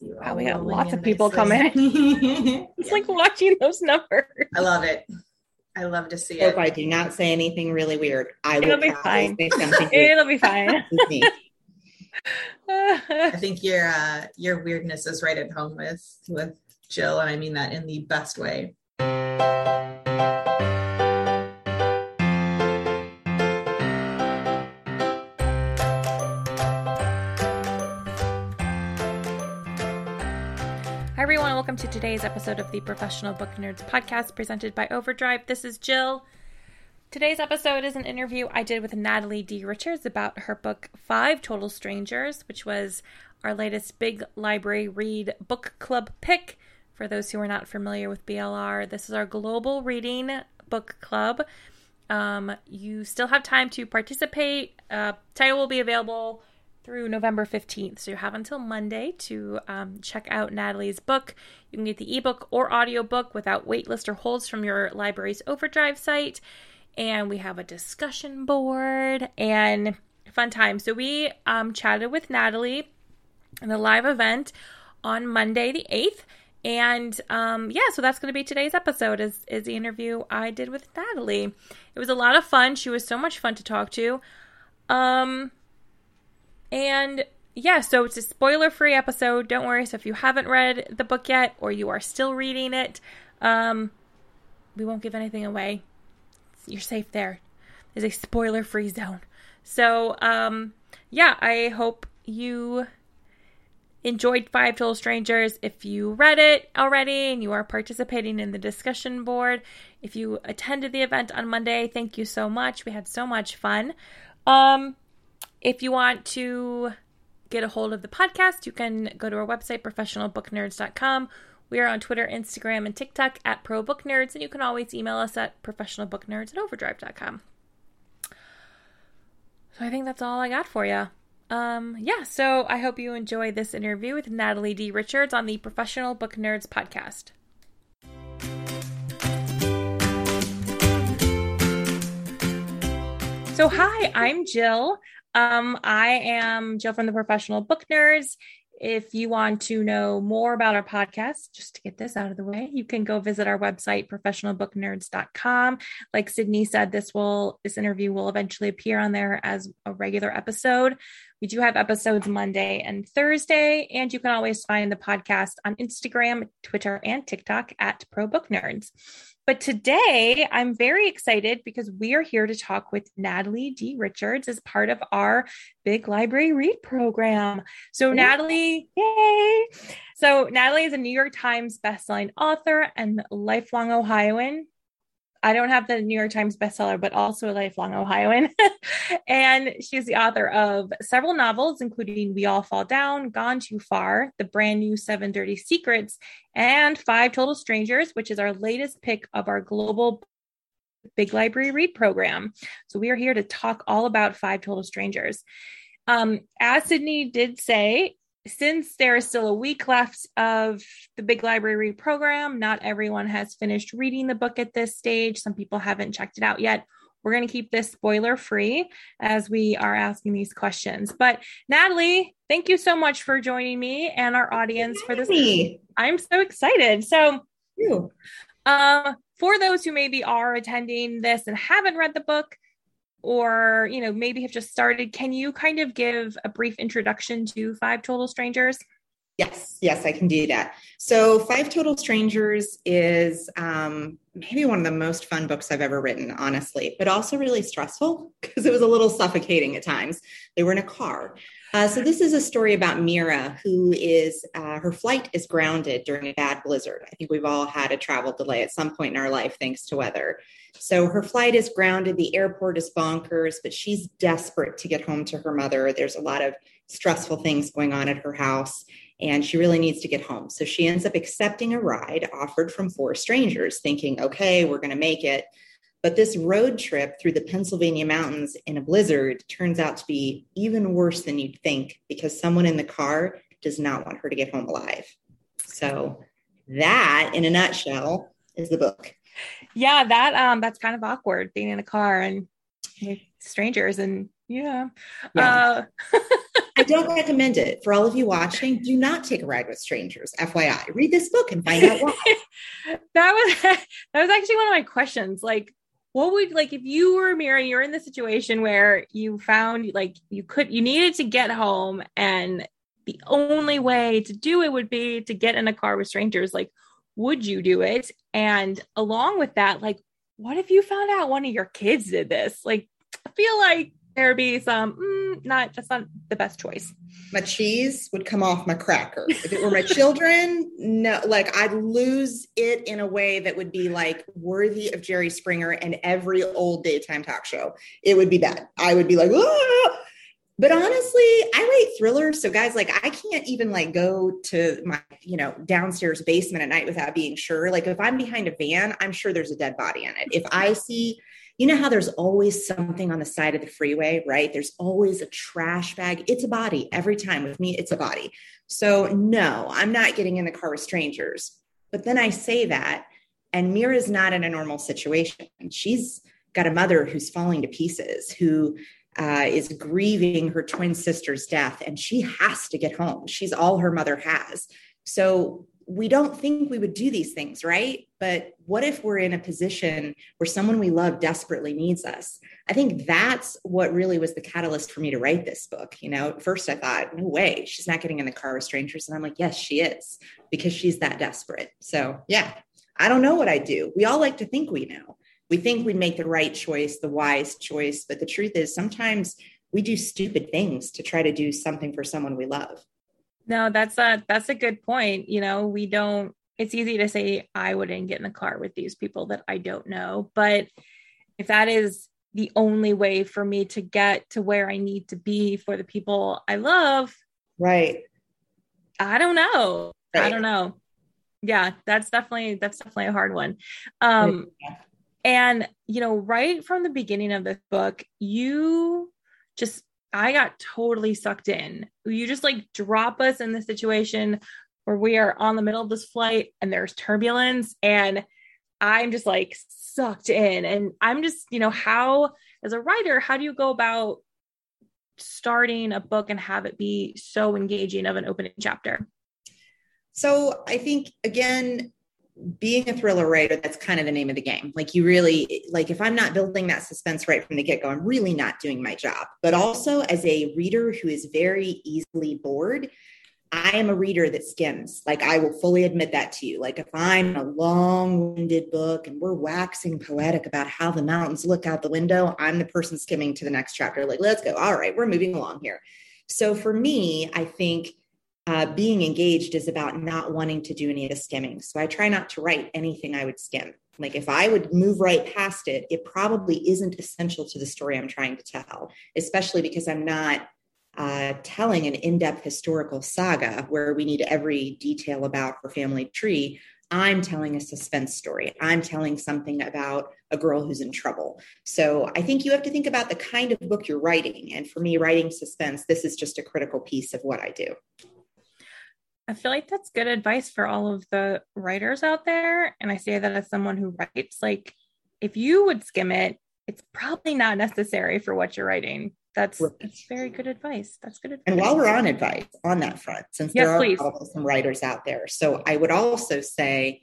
Wow, we got lots of people coming. it's like watching those numbers. I love it. I love to see Or it. if I do not say anything really weird, I It'll will be fine. say something It'll be fine. I think your uh, your weirdness is right at home with with Jill, and I mean that in the best way. To today's episode of the Professional Book Nerds podcast presented by Overdrive. This is Jill. Today's episode is an interview I did with Natalie D. Richards about her book Five Total Strangers, which was our latest big library read book club pick. For those who are not familiar with BLR, this is our global reading book club. Um, you still have time to participate. Uh, title will be available through November 15th. So you have until Monday to um, check out Natalie's book. You can get the ebook or audiobook without waitlist or holds from your library's Overdrive site. And we have a discussion board and fun time. So we um, chatted with Natalie in a live event on Monday the 8th. And um, yeah, so that's going to be today's episode is, is the interview I did with Natalie. It was a lot of fun. She was so much fun to talk to. Um, and yeah, so it's a spoiler free episode. Don't worry. So if you haven't read the book yet or you are still reading it, um, we won't give anything away. You're safe there. There's a spoiler free zone. So um, yeah, I hope you enjoyed Five Total Strangers. If you read it already and you are participating in the discussion board, if you attended the event on Monday, thank you so much. We had so much fun. Um, if you want to get a hold of the podcast, you can go to our website, professionalbooknerds.com. We are on Twitter, Instagram, and TikTok at ProBookNerds, and you can always email us at professionalbooknerds at overdrive.com. So I think that's all I got for you. Um, yeah, so I hope you enjoy this interview with Natalie D. Richards on the Professional Book Nerds podcast. So, hi, I'm Jill. Um, I am Jill from the Professional Book Nerds. If you want to know more about our podcast, just to get this out of the way, you can go visit our website, professionalbooknerds.com. Like Sydney said, this will this interview will eventually appear on there as a regular episode. We do have episodes Monday and Thursday, and you can always find the podcast on Instagram, Twitter, and TikTok at Pro Book Nerds. But today I'm very excited because we are here to talk with Natalie D. Richards as part of our Big Library Read program. So, Natalie, yay! So, Natalie is a New York Times bestselling author and lifelong Ohioan. I don't have the New York Times bestseller, but also a lifelong Ohioan. and she's the author of several novels, including We All Fall Down, Gone Too Far, the brand new Seven Dirty Secrets, and Five Total Strangers, which is our latest pick of our global Big Library Read program. So we are here to talk all about Five Total Strangers. Um, as Sydney did say, since there is still a week left of the Big Library program, not everyone has finished reading the book at this stage. Some people haven't checked it out yet. We're going to keep this spoiler free as we are asking these questions. But Natalie, thank you so much for joining me and our audience for this. I'm so excited. So, um, for those who maybe are attending this and haven't read the book, or you know maybe have just started, can you kind of give a brief introduction to Five Total Strangers? Yes, yes, I can do that. So, Five Total Strangers is um, maybe one of the most fun books I've ever written, honestly, but also really stressful because it was a little suffocating at times. They were in a car. Uh, so, this is a story about Mira, who is uh, her flight is grounded during a bad blizzard. I think we've all had a travel delay at some point in our life thanks to weather. So, her flight is grounded. The airport is bonkers, but she's desperate to get home to her mother. There's a lot of stressful things going on at her house and she really needs to get home. So she ends up accepting a ride offered from four strangers, thinking, okay, we're going to make it. But this road trip through the Pennsylvania mountains in a blizzard turns out to be even worse than you'd think because someone in the car does not want her to get home alive. So that in a nutshell is the book. Yeah, that um that's kind of awkward being in a car and with strangers and yeah. yeah. Uh, I don't recommend it for all of you watching. Do not take a ride with strangers. FYI, read this book and find out why. that was that was actually one of my questions. Like, what would like if you were Mira, you're in the situation where you found like you could you needed to get home and the only way to do it would be to get in a car with strangers. Like, would you do it? And along with that, like, what if you found out one of your kids did this? Like, I feel like there'd be some mm, not that's not the best choice my cheese would come off my cracker if it were my children no like i'd lose it in a way that would be like worthy of jerry springer and every old daytime talk show it would be bad i would be like! But honestly i write thrillers so guys like i can't even like go to my you know downstairs basement at night without being sure like if i'm behind a van i'm sure there's a dead body in it if i see you know how there's always something on the side of the freeway, right? There's always a trash bag. It's a body every time. With me, it's a body. So, no, I'm not getting in the car with strangers. But then I say that, and Mira's not in a normal situation. She's got a mother who's falling to pieces, who uh, is grieving her twin sister's death, and she has to get home. She's all her mother has. So we don't think we would do these things, right? But what if we're in a position where someone we love desperately needs us? I think that's what really was the catalyst for me to write this book. You know, at first I thought, no way, she's not getting in the car with strangers. And I'm like, yes, she is, because she's that desperate. So, yeah, I don't know what I do. We all like to think we know. We think we'd make the right choice, the wise choice. But the truth is, sometimes we do stupid things to try to do something for someone we love. No, that's a that's a good point. You know, we don't it's easy to say I wouldn't get in the car with these people that I don't know, but if that is the only way for me to get to where I need to be for the people I love, right. I don't know. Right. I don't know. Yeah, that's definitely that's definitely a hard one. Um yeah. And you know, right from the beginning of this book, you just I got totally sucked in. You just like drop us in the situation where we are on the middle of this flight and there's turbulence and I'm just like sucked in. And I'm just, you know, how, as a writer, how do you go about starting a book and have it be so engaging of an opening chapter? So I think, again, being a thriller writer that's kind of the name of the game. Like you really like if i'm not building that suspense right from the get-go i'm really not doing my job. But also as a reader who is very easily bored i am a reader that skims. Like i will fully admit that to you. Like if i'm a long-winded book and we're waxing poetic about how the mountains look out the window i'm the person skimming to the next chapter. Like let's go. All right we're moving along here. So for me i think uh, being engaged is about not wanting to do any of the skimming. So I try not to write anything I would skim. Like if I would move right past it, it probably isn't essential to the story I'm trying to tell, especially because I'm not uh, telling an in depth historical saga where we need every detail about her family tree. I'm telling a suspense story. I'm telling something about a girl who's in trouble. So I think you have to think about the kind of book you're writing. And for me, writing suspense, this is just a critical piece of what I do. I feel like that's good advice for all of the writers out there. And I say that as someone who writes, like, if you would skim it, it's probably not necessary for what you're writing. That's right. that's very good advice. That's good advice. And while we're on advice on that front, since yes, there are some writers out there, so I would also say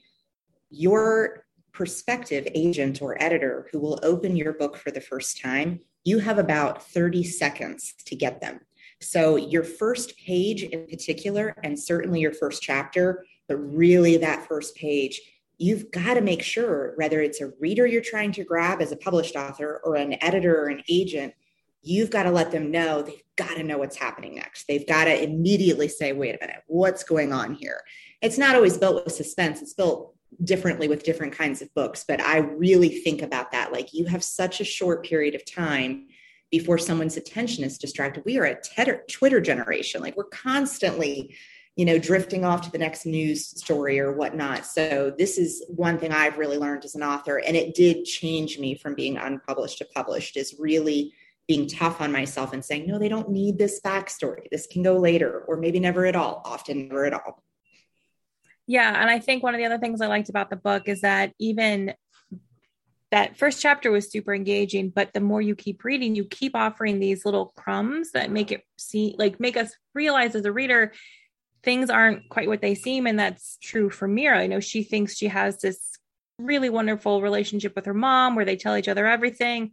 your prospective agent or editor who will open your book for the first time, you have about 30 seconds to get them. So, your first page in particular, and certainly your first chapter, but really that first page, you've got to make sure whether it's a reader you're trying to grab as a published author or an editor or an agent, you've got to let them know they've got to know what's happening next. They've got to immediately say, wait a minute, what's going on here? It's not always built with suspense, it's built differently with different kinds of books, but I really think about that. Like you have such a short period of time before someone's attention is distracted. We are a Twitter generation. Like we're constantly you know, drifting off to the next news story or whatnot. So this is one thing I've really learned as an author, and it did change me from being unpublished to published. Is really being tough on myself and saying, no, they don't need this backstory. This can go later, or maybe never at all. Often never at all. Yeah, and I think one of the other things I liked about the book is that even that first chapter was super engaging but the more you keep reading you keep offering these little crumbs that make it see like make us realize as a reader things aren't quite what they seem and that's true for mira i know she thinks she has this really wonderful relationship with her mom where they tell each other everything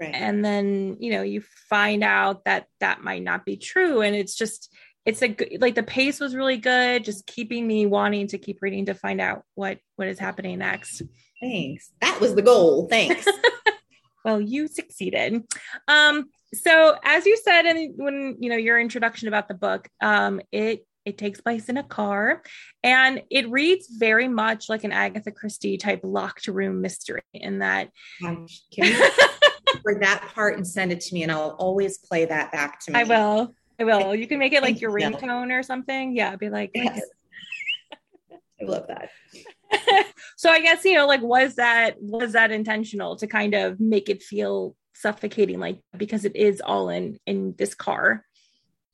right. and then you know you find out that that might not be true and it's just it's a good like the pace was really good just keeping me wanting to keep reading to find out what what is happening next Thanks. That was the goal. Thanks. well, you succeeded. Um, so as you said and when you know your introduction about the book, um, it it takes place in a car and it reads very much like an Agatha Christie type locked room mystery in that for that part and send it to me and I'll always play that back to me. I will. I will. You can make it like your ringtone or something. Yeah, be like, yes. I love that. so I guess you know, like, was that was that intentional to kind of make it feel suffocating, like because it is all in in this car?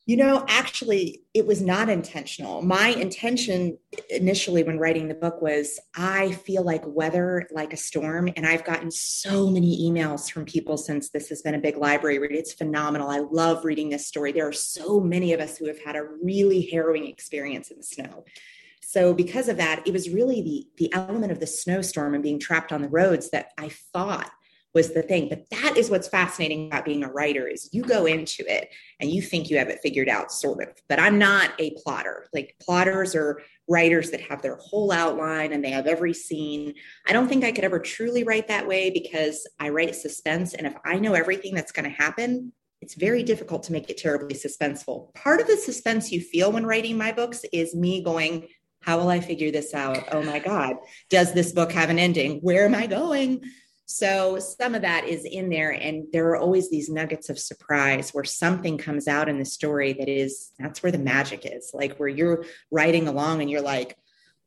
You know, actually, it was not intentional. My intention initially when writing the book was I feel like weather like a storm. And I've gotten so many emails from people since this has been a big library read. It's phenomenal. I love reading this story. There are so many of us who have had a really harrowing experience in the snow. So because of that, it was really the the element of the snowstorm and being trapped on the roads that I thought was the thing. But that is what's fascinating about being a writer is you go into it and you think you have it figured out, sort of. But I'm not a plotter. Like plotters are writers that have their whole outline and they have every scene. I don't think I could ever truly write that way because I write suspense. And if I know everything that's going to happen, it's very difficult to make it terribly suspenseful. Part of the suspense you feel when writing my books is me going, how will I figure this out? Oh my God. Does this book have an ending? Where am I going? So some of that is in there. And there are always these nuggets of surprise where something comes out in the story that is, that's where the magic is. Like where you're riding along and you're like,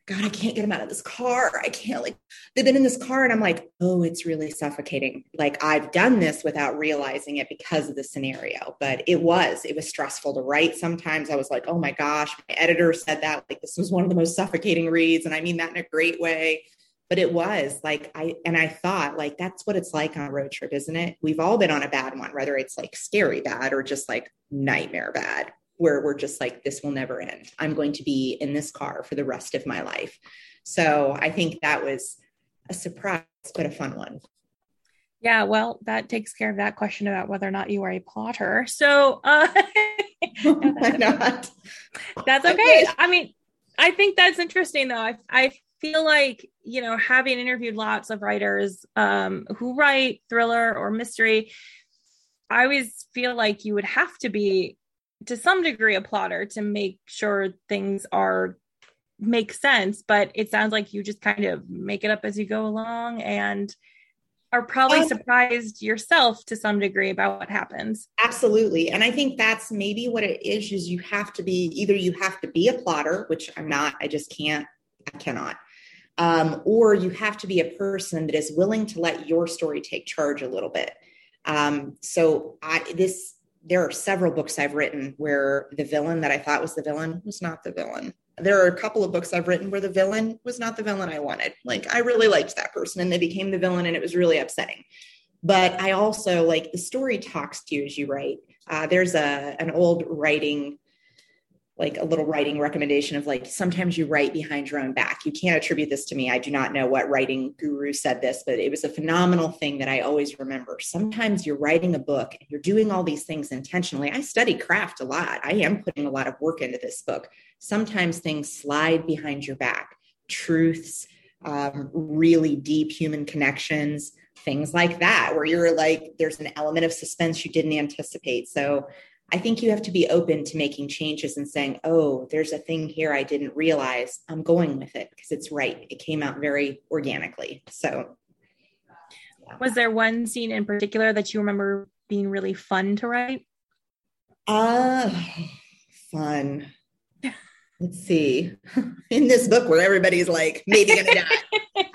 God, I can't get him out of this car. I can't like they've been in this car and I'm like, oh, it's really suffocating. Like I've done this without realizing it because of the scenario, but it was, it was stressful to write. Sometimes I was like, oh my gosh, my editor said that like this was one of the most suffocating reads. And I mean that in a great way. But it was like I and I thought like that's what it's like on a road trip, isn't it? We've all been on a bad one, whether it's like scary bad or just like nightmare bad where we're just like, this will never end. I'm going to be in this car for the rest of my life. So I think that was a surprise, but a fun one. Yeah, well, that takes care of that question about whether or not you are a plotter. So, uh, why not? That's okay. I mean, I think that's interesting, though. I, I feel like you know, having interviewed lots of writers um, who write thriller or mystery, I always feel like you would have to be to some degree a plotter to make sure things are make sense but it sounds like you just kind of make it up as you go along and are probably um, surprised yourself to some degree about what happens. Absolutely. And i think that's maybe what it is is you have to be either you have to be a plotter which i'm not i just can't i cannot um, or you have to be a person that is willing to let your story take charge a little bit um, so i this there are several books I've written where the villain that I thought was the villain was not the villain. There are a couple of books I've written where the villain was not the villain I wanted. Like I really liked that person and they became the villain and it was really upsetting. But I also like the story talks to you as you write. Uh, there's a an old writing like a little writing recommendation of like sometimes you write behind your own back. You can't attribute this to me. I do not know what writing guru said this, but it was a phenomenal thing that I always remember. Sometimes you're writing a book and you're doing all these things intentionally. I study craft a lot. I am putting a lot of work into this book. Sometimes things slide behind your back, truths, um, really deep human connections, things like that, where you're like, there's an element of suspense you didn't anticipate. So I think you have to be open to making changes and saying, oh, there's a thing here I didn't realize. I'm going with it because it's right. It came out very organically. So, was there one scene in particular that you remember being really fun to write? Uh, fun. let's see, in this book where everybody's like maybe gonna die.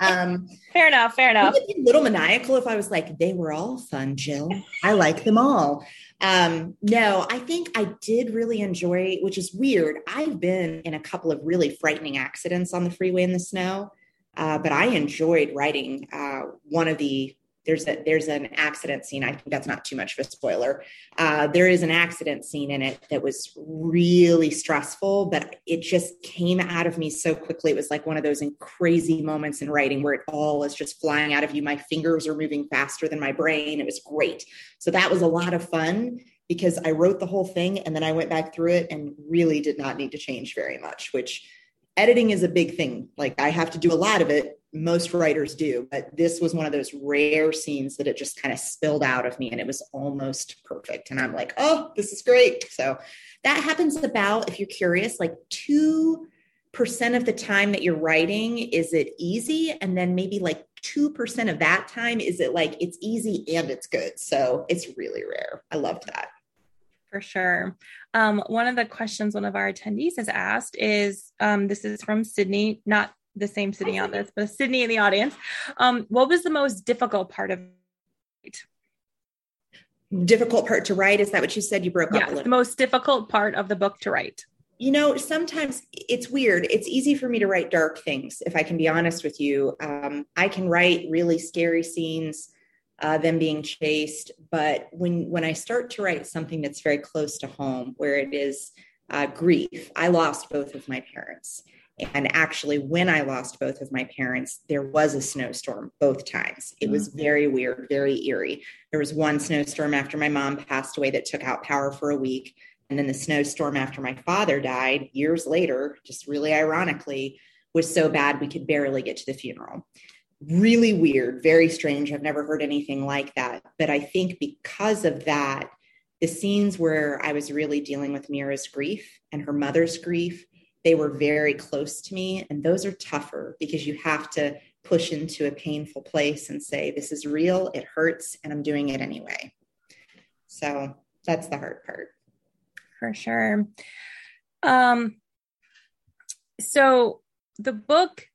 Um, fair enough. Fair enough. A little maniacal if I was like, they were all fun, Jill. I like them all. Um, no, I think I did really enjoy, which is weird. I've been in a couple of really frightening accidents on the freeway in the snow, uh, but I enjoyed writing uh, one of the there's a there's an accident scene. I think that's not too much of a spoiler. Uh, there is an accident scene in it that was really stressful, but it just came out of me so quickly. It was like one of those crazy moments in writing where it all is just flying out of you. My fingers are moving faster than my brain. It was great. So that was a lot of fun because I wrote the whole thing and then I went back through it and really did not need to change very much, which editing is a big thing. Like I have to do a lot of it. Most writers do, but this was one of those rare scenes that it just kind of spilled out of me and it was almost perfect. And I'm like, oh, this is great. So that happens about, if you're curious, like 2% of the time that you're writing, is it easy? And then maybe like 2% of that time, is it like it's easy and it's good? So it's really rare. I loved that for sure. Um, one of the questions one of our attendees has asked is um, this is from Sydney, not the same Sydney on this, but Sydney in the audience. Um, what was the most difficult part of it? Difficult part to write? Is that what you said? You broke yeah, up. the most difficult part of the book to write. You know, sometimes it's weird. It's easy for me to write dark things, if I can be honest with you. Um, I can write really scary scenes uh, them being chased. But when when I start to write something that's very close to home, where it is uh, grief, I lost both of my parents. And actually, when I lost both of my parents, there was a snowstorm both times. It was mm-hmm. very weird, very eerie. There was one snowstorm after my mom passed away that took out power for a week. And then the snowstorm after my father died years later, just really ironically, was so bad we could barely get to the funeral really weird, very strange. I've never heard anything like that. But I think because of that, the scenes where I was really dealing with Mira's grief and her mother's grief, they were very close to me. And those are tougher because you have to push into a painful place and say, This is real, it hurts, and I'm doing it anyway. So that's the hard part. For sure. Um, so the book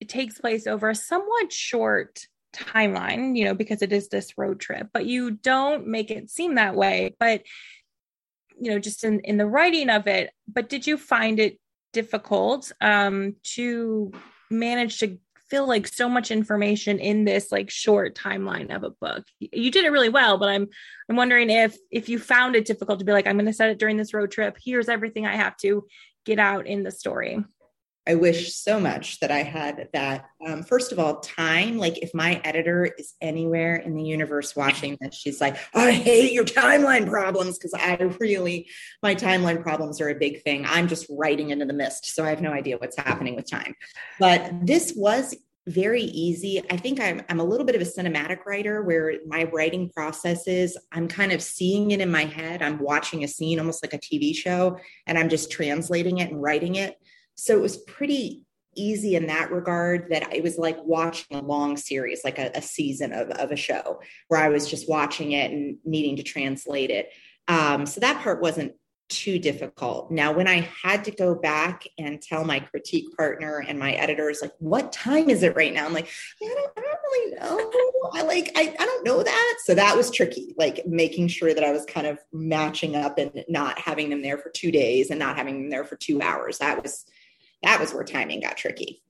it takes place over a somewhat short timeline, you know, because it is this road trip, but you don't make it seem that way. But, you know, just in, in the writing of it, but did you find it difficult um, to manage to feel like so much information in this like short timeline of a book? You did it really well but i'm i'm wondering if if you found it difficult to be like i'm going to set it during this road trip. Here's everything i have to get out in the story I wish so much that I had that. Um, first of all, time. Like, if my editor is anywhere in the universe watching this, she's like, I hate your timeline problems because I really, my timeline problems are a big thing. I'm just writing into the mist. So I have no idea what's happening with time. But this was very easy. I think I'm, I'm a little bit of a cinematic writer where my writing process is I'm kind of seeing it in my head. I'm watching a scene almost like a TV show and I'm just translating it and writing it. So it was pretty easy in that regard that it was like watching a long series, like a, a season of, of a show where I was just watching it and needing to translate it. Um, so that part wasn't too difficult. Now, when I had to go back and tell my critique partner and my editors, like, what time is it right now? I'm like, I don't, I don't really know. I like, I, I don't know that. So that was tricky, like making sure that I was kind of matching up and not having them there for two days and not having them there for two hours. That was that was where timing got tricky.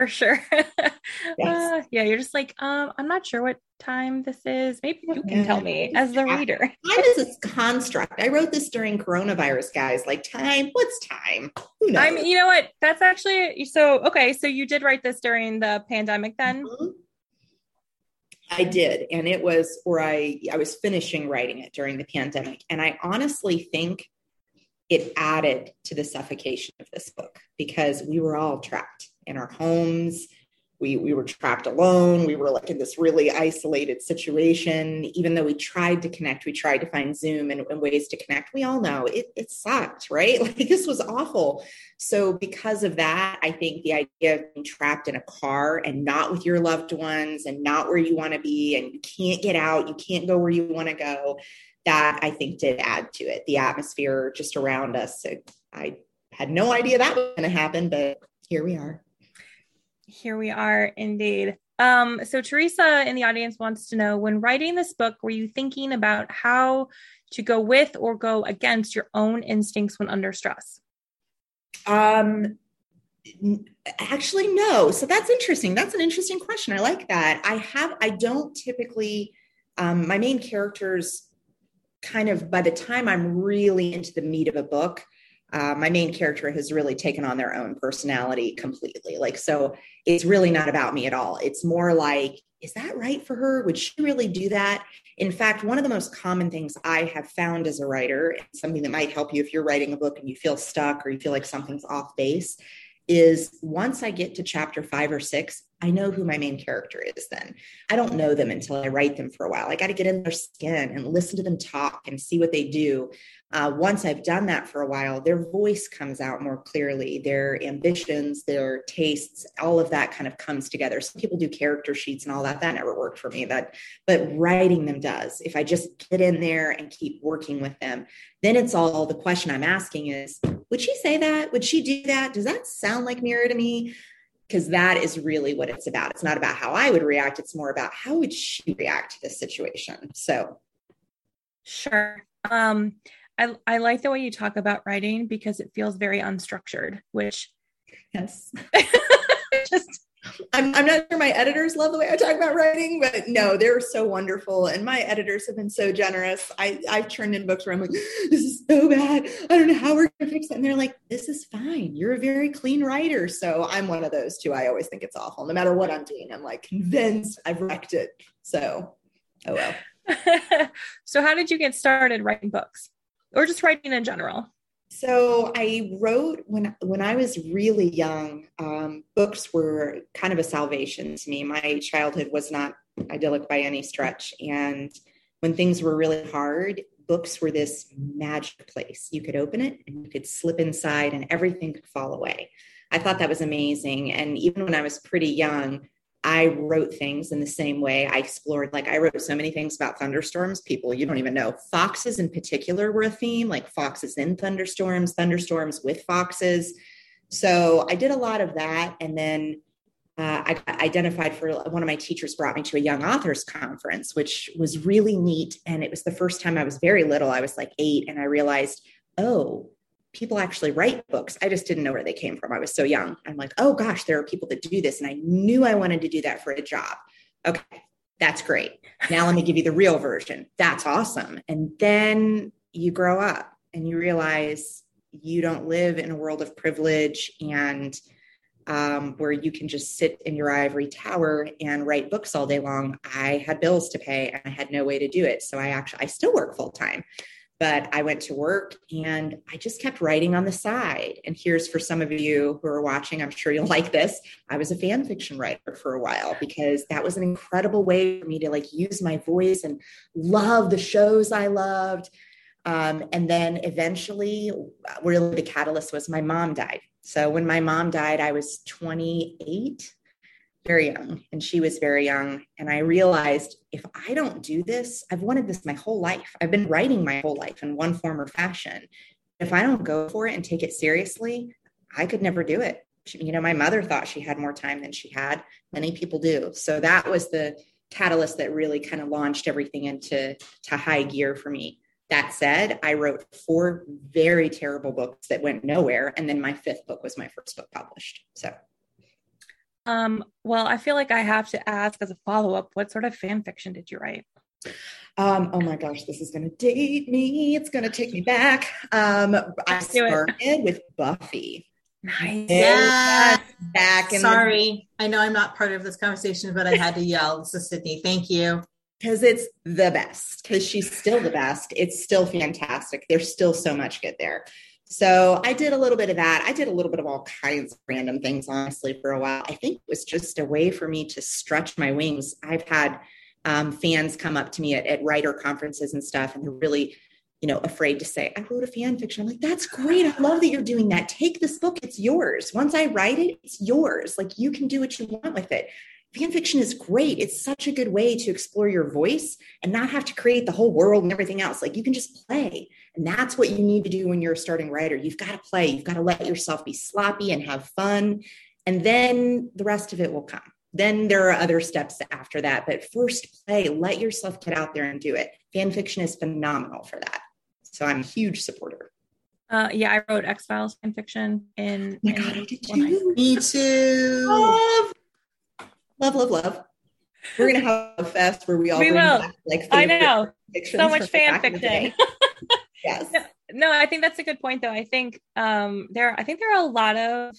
For sure. yes. Uh, yeah, you're just like, um, I'm not sure what time this is. Maybe you can tell me as the reader. Time is a construct. I wrote this during coronavirus, guys. Like time, what's time? Who knows? I mean, you know what? That's actually so okay. So you did write this during the pandemic then? Mm-hmm. I did. And it was where I I was finishing writing it during the pandemic. And I honestly think it added to the suffocation of this book because we were all trapped in our homes. We, we were trapped alone. We were like in this really isolated situation. Even though we tried to connect, we tried to find Zoom and, and ways to connect. We all know it, it sucked, right? Like this was awful. So, because of that, I think the idea of being trapped in a car and not with your loved ones and not where you want to be, and you can't get out, you can't go where you want to go, that I think did add to it. The atmosphere just around us. I had no idea that was going to happen, but here we are. Here we are indeed. Um, so Teresa in the audience wants to know when writing this book, were you thinking about how to go with or go against your own instincts when under stress? Um, actually, no. So that's interesting. That's an interesting question. I like that. I have, I don't typically, um, my main characters kind of, by the time I'm really into the meat of a book, uh, my main character has really taken on their own personality completely. Like, so it's really not about me at all. It's more like, is that right for her? Would she really do that? In fact, one of the most common things I have found as a writer, something that might help you if you're writing a book and you feel stuck or you feel like something's off base, is once I get to chapter five or six, I know who my main character is then. I don't know them until I write them for a while. I got to get in their skin and listen to them talk and see what they do. Uh, once I've done that for a while, their voice comes out more clearly, their ambitions, their tastes, all of that kind of comes together. Some people do character sheets and all that. That never worked for me. That, but writing them does. If I just get in there and keep working with them, then it's all the question I'm asking is, would she say that? Would she do that? Does that sound like Mira to me? Because that is really what it's about. It's not about how I would react. It's more about how would she react to this situation. So, sure. Um, I, I like the way you talk about writing because it feels very unstructured, which yes. just I'm, I'm not sure my editors love the way I talk about writing, but no, they're so wonderful. And my editors have been so generous. I, I've turned in books where I'm like, this is so bad. I don't know how we're going to fix it. And they're like, this is fine. You're a very clean writer. So I'm one of those too. I always think it's awful. No matter what I'm doing, I'm like convinced I've wrecked it. So, oh well. so, how did you get started writing books? or just writing in general? So I wrote when when I was really young. Um, books were kind of a salvation to me. My childhood was not idyllic by any stretch, and when things were really hard, books were this magic place. You could open it and you could slip inside, and everything could fall away. I thought that was amazing. And even when I was pretty young, I wrote things in the same way. I explored, like, I wrote so many things about thunderstorms. People, you don't even know. Foxes in particular were a theme, like foxes in thunderstorms, thunderstorms with foxes. So I did a lot of that. And then uh, I identified for one of my teachers brought me to a young authors conference, which was really neat. And it was the first time I was very little. I was like eight, and I realized, oh, people actually write books. I just didn't know where they came from. I was so young. I'm like, oh gosh, there are people that do this. And I knew I wanted to do that for a job. Okay, that's great. Now let me give you the real version. That's awesome. And then you grow up and you realize you don't live in a world of privilege and um, where you can just sit in your ivory tower and write books all day long. I had bills to pay and I had no way to do it. So I actually, I still work full time but I went to work and I just kept writing on the side. And here's for some of you who are watching, I'm sure you'll like this. I was a fan fiction writer for a while because that was an incredible way for me to like use my voice and love the shows I loved. Um, and then eventually, really the catalyst was my mom died. So when my mom died, I was 28 very young and she was very young. And I realized if I don't do this, I've wanted this my whole life. I've been writing my whole life in one form or fashion. If I don't go for it and take it seriously, I could never do it. You know, my mother thought she had more time than she had. Many people do. So that was the catalyst that really kind of launched everything into to high gear for me. That said, I wrote four very terrible books that went nowhere. And then my fifth book was my first book published. So um, well, I feel like I have to ask as a follow up, what sort of fan fiction did you write? Um, oh my gosh, this is going to date me. It's going to take me back. Um, I started with Buffy. Nice. Yeah. Back in Sorry, the- I know I'm not part of this conversation, but I had to yell. This is Sydney. Thank you. Because it's the best. Because she's still the best. It's still fantastic. There's still so much good there. So I did a little bit of that. I did a little bit of all kinds of random things, honestly, for a while. I think it was just a way for me to stretch my wings. I've had um, fans come up to me at, at writer conferences and stuff, and they're really, you know, afraid to say, I wrote a fan fiction. I'm like, that's great. I love that you're doing that. Take this book, it's yours. Once I write it, it's yours. Like you can do what you want with it. Fan fiction is great. It's such a good way to explore your voice and not have to create the whole world and everything else. Like you can just play. And that's what you need to do when you're a starting writer. You've got to play, you've got to let yourself be sloppy and have fun. And then the rest of it will come. Then there are other steps after that. But first, play, let yourself get out there and do it. Fan fiction is phenomenal for that. So I'm a huge supporter. Uh, yeah, I wrote X Files fan fiction in. Oh my God, I did too. Me too. Love, love, love, love. We're gonna have a fest where we all we will. Back, like I know so much fan fiction. yes. No, no, I think that's a good point, though. I think um, there, I think there are a lot of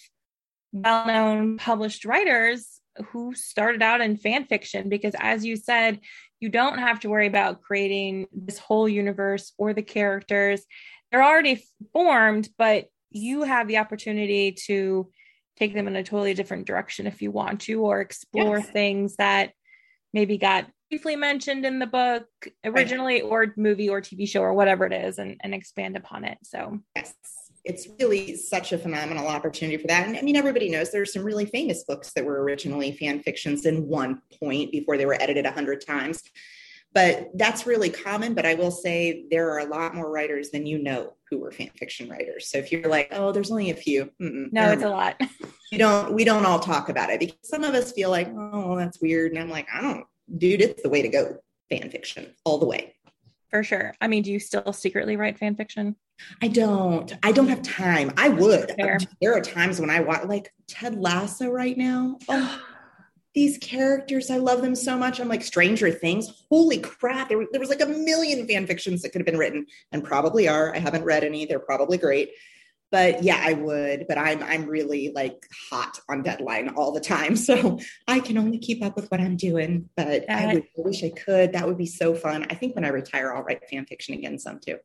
well-known published writers who started out in fan fiction because, as you said, you don't have to worry about creating this whole universe or the characters they're already formed, but you have the opportunity to take them in a totally different direction if you want to, or explore yes. things that maybe got briefly mentioned in the book originally, right. or movie or TV show or whatever it is, and, and expand upon it. So, yes, it's really such a phenomenal opportunity for that. And I mean, everybody knows there's some really famous books that were originally fan fictions in one point before they were edited a hundred times but that's really common but i will say there are a lot more writers than you know who were fan fiction writers. So if you're like oh there's only a few no it's a lot. You don't we don't all talk about it because some of us feel like oh that's weird and i'm like i don't dude it's the way to go fan fiction all the way. For sure. I mean do you still secretly write fan fiction? I don't. I don't have time. I would. Fair. there are times when i watch like ted lasso right now. Oh these characters, I love them so much. I'm like Stranger Things. Holy crap. There, there was like a million fan fictions that could have been written and probably are. I haven't read any. They're probably great. But yeah, I would. But I'm I'm really like hot on deadline all the time. So I can only keep up with what I'm doing. But I, would, I wish I could. That would be so fun. I think when I retire, I'll write fan fiction again some too.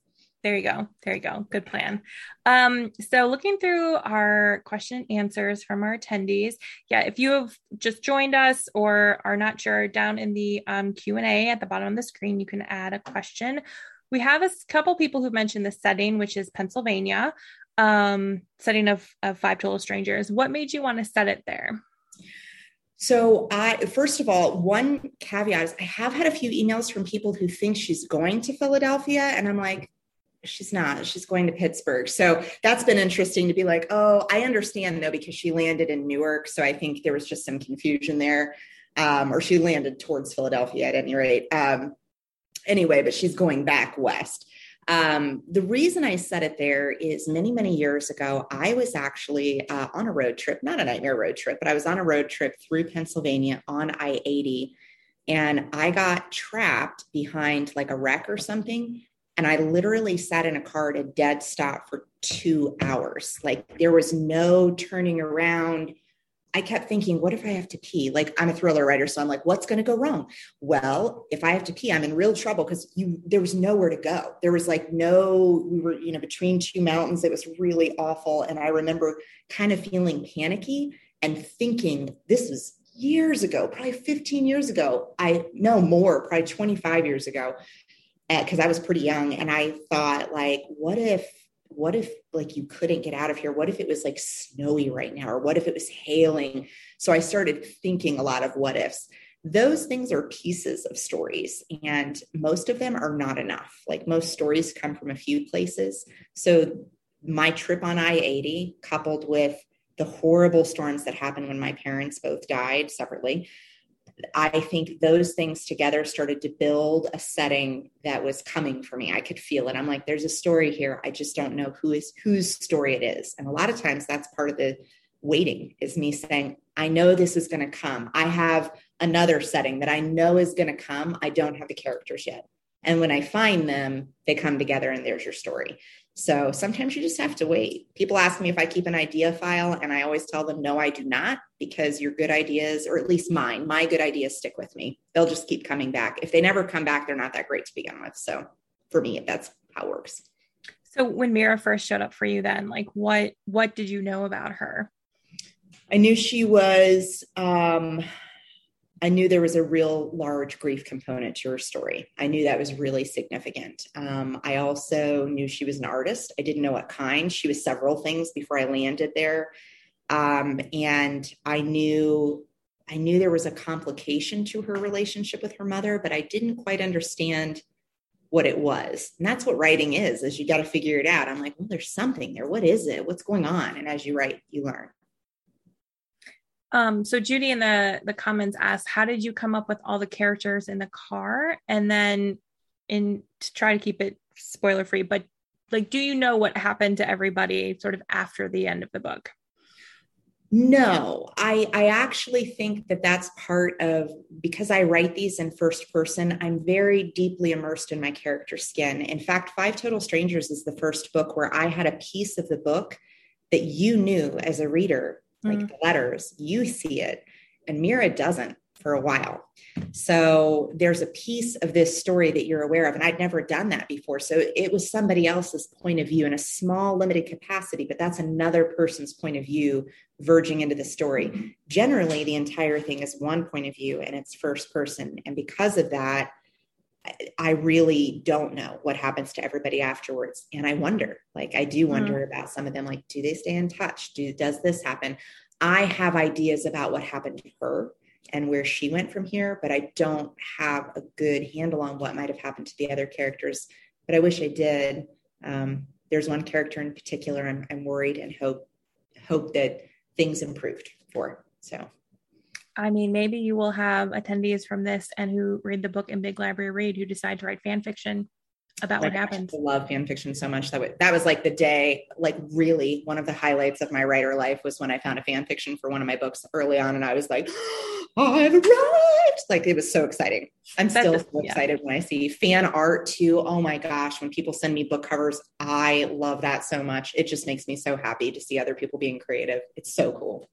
There you go. There you go. Good plan. Um, so looking through our question answers from our attendees, yeah, if you have just joined us or are not sure, down in the um, Q and A at the bottom of the screen, you can add a question. We have a couple people who mentioned the setting, which is Pennsylvania, um, setting of, of Five Total Strangers. What made you want to set it there? So I first of all, one caveat is I have had a few emails from people who think she's going to Philadelphia, and I'm like, she's not she's going to pittsburgh. So that's been interesting to be like oh i understand though because she landed in newark. So i think there was just some confusion there um, or she landed towards philadelphia at any rate. Um, anyway but she's going back west. Um, the reason i said it there is many many years ago i was actually uh, on a road trip not a nightmare road trip but i was on a road trip through pennsylvania on i-80 and i got trapped behind like a wreck or something and I literally sat in a car at a dead stop for two hours. Like there was no turning around. I kept thinking, what if I have to pee? Like I'm a thriller writer, so I'm like, what's going to go wrong? Well, if I have to pee, I'm in real trouble because you there was nowhere to go. There was like no, we were you know between two mountains. It was really awful, and I remember kind of feeling panicky and thinking, this was years ago, probably 15 years ago. I no more, probably 25 years ago because I was pretty young and I thought like what if what if like you couldn't get out of here? What if it was like snowy right now or what if it was hailing? So I started thinking a lot of what ifs. Those things are pieces of stories and most of them are not enough. Like most stories come from a few places. So my trip on I-80 coupled with the horrible storms that happened when my parents both died separately I think those things together started to build a setting that was coming for me. I could feel it. I'm like, there's a story here. I just don't know who is whose story it is. And a lot of times that's part of the waiting is me saying, I know this is going to come. I have another setting that I know is going to come. I don't have the characters yet. And when I find them, they come together and there's your story. So sometimes you just have to wait. People ask me if I keep an idea file, and I always tell them, no, I do not, because your good ideas, or at least mine, my good ideas stick with me. They'll just keep coming back. If they never come back, they're not that great to begin with. So for me, that's how it works. So when Mira first showed up for you, then like what what did you know about her? I knew she was um I knew there was a real large grief component to her story. I knew that was really significant. Um, I also knew she was an artist. I didn't know what kind. She was several things before I landed there. Um, and I knew I knew there was a complication to her relationship with her mother, but I didn't quite understand what it was. And that's what writing is, is you got to figure it out. I'm like, well, there's something there. What is it? What's going on? And as you write, you learn. Um, so Judy in the the comments asked, how did you come up with all the characters in the car? And then in to try to keep it spoiler free, but like do you know what happened to everybody sort of after the end of the book? No, I I actually think that that's part of because I write these in first person, I'm very deeply immersed in my character skin. In fact, Five Total Strangers is the first book where I had a piece of the book that you knew as a reader like mm. the letters, you see it, and Mira doesn't for a while. So there's a piece of this story that you're aware of. And I'd never done that before. So it was somebody else's point of view in a small, limited capacity, but that's another person's point of view verging into the story. Generally, the entire thing is one point of view and it's first person. And because of that, I really don't know what happens to everybody afterwards. And I wonder, like, I do wonder mm. about some of them, like, do they stay in touch? Do, does this happen? I have ideas about what happened to her and where she went from here, but I don't have a good handle on what might have happened to the other characters. But I wish I did. Um, there's one character in particular I'm, I'm worried and hope hope that things improved for. So I mean, maybe you will have attendees from this and who read the book in Big Library Read who decide to write fan fiction about what happened. I love fan fiction so much that was, that was like the day, like really one of the highlights of my writer life was when I found a fan fiction for one of my books early on, and I was like, oh, I've arrived! Like it was so exciting. I'm That's still just, so excited yeah. when I see fan art too. Oh my gosh, when people send me book covers, I love that so much. It just makes me so happy to see other people being creative. It's so cool.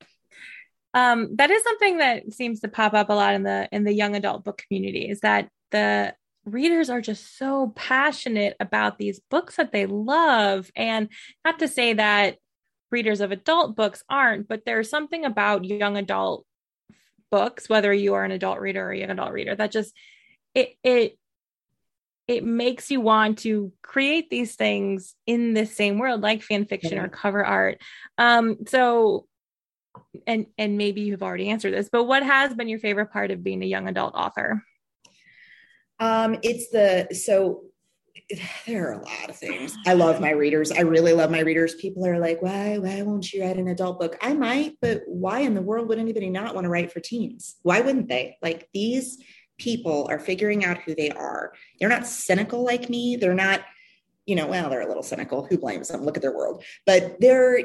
Um, that is something that seems to pop up a lot in the in the young adult book community is that the readers are just so passionate about these books that they love. And not to say that readers of adult books aren't but there's something about young adult books whether you are an adult reader or a young adult reader that just it it it makes you want to create these things in the same world like fan fiction or cover art. Um so and and maybe you've already answered this but what has been your favorite part of being a young adult author? Um it's the so there are a lot of things. I love my readers. I really love my readers. People are like why why won't you write an adult book? I might but why in the world would anybody not want to write for teens? Why wouldn't they? Like these people are figuring out who they are. They're not cynical like me. They're not you know well they're a little cynical. Who blames them? Look at their world. But they're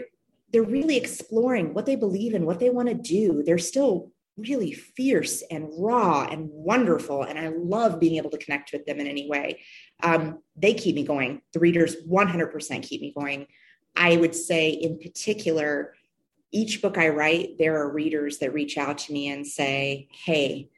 they're really exploring what they believe in, what they want to do. They're still really fierce and raw and wonderful. And I love being able to connect with them in any way. Um, they keep me going. The readers 100% keep me going. I would say, in particular, each book I write, there are readers that reach out to me and say, Hey,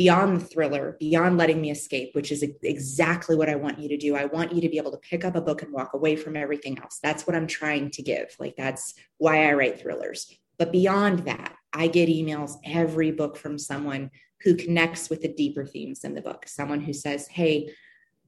beyond the thriller, beyond letting me escape, which is exactly what I want you to do. I want you to be able to pick up a book and walk away from everything else. That's what I'm trying to give. Like, that's why I write thrillers. But beyond that, I get emails every book from someone who connects with the deeper themes in the book, someone who says, Hey,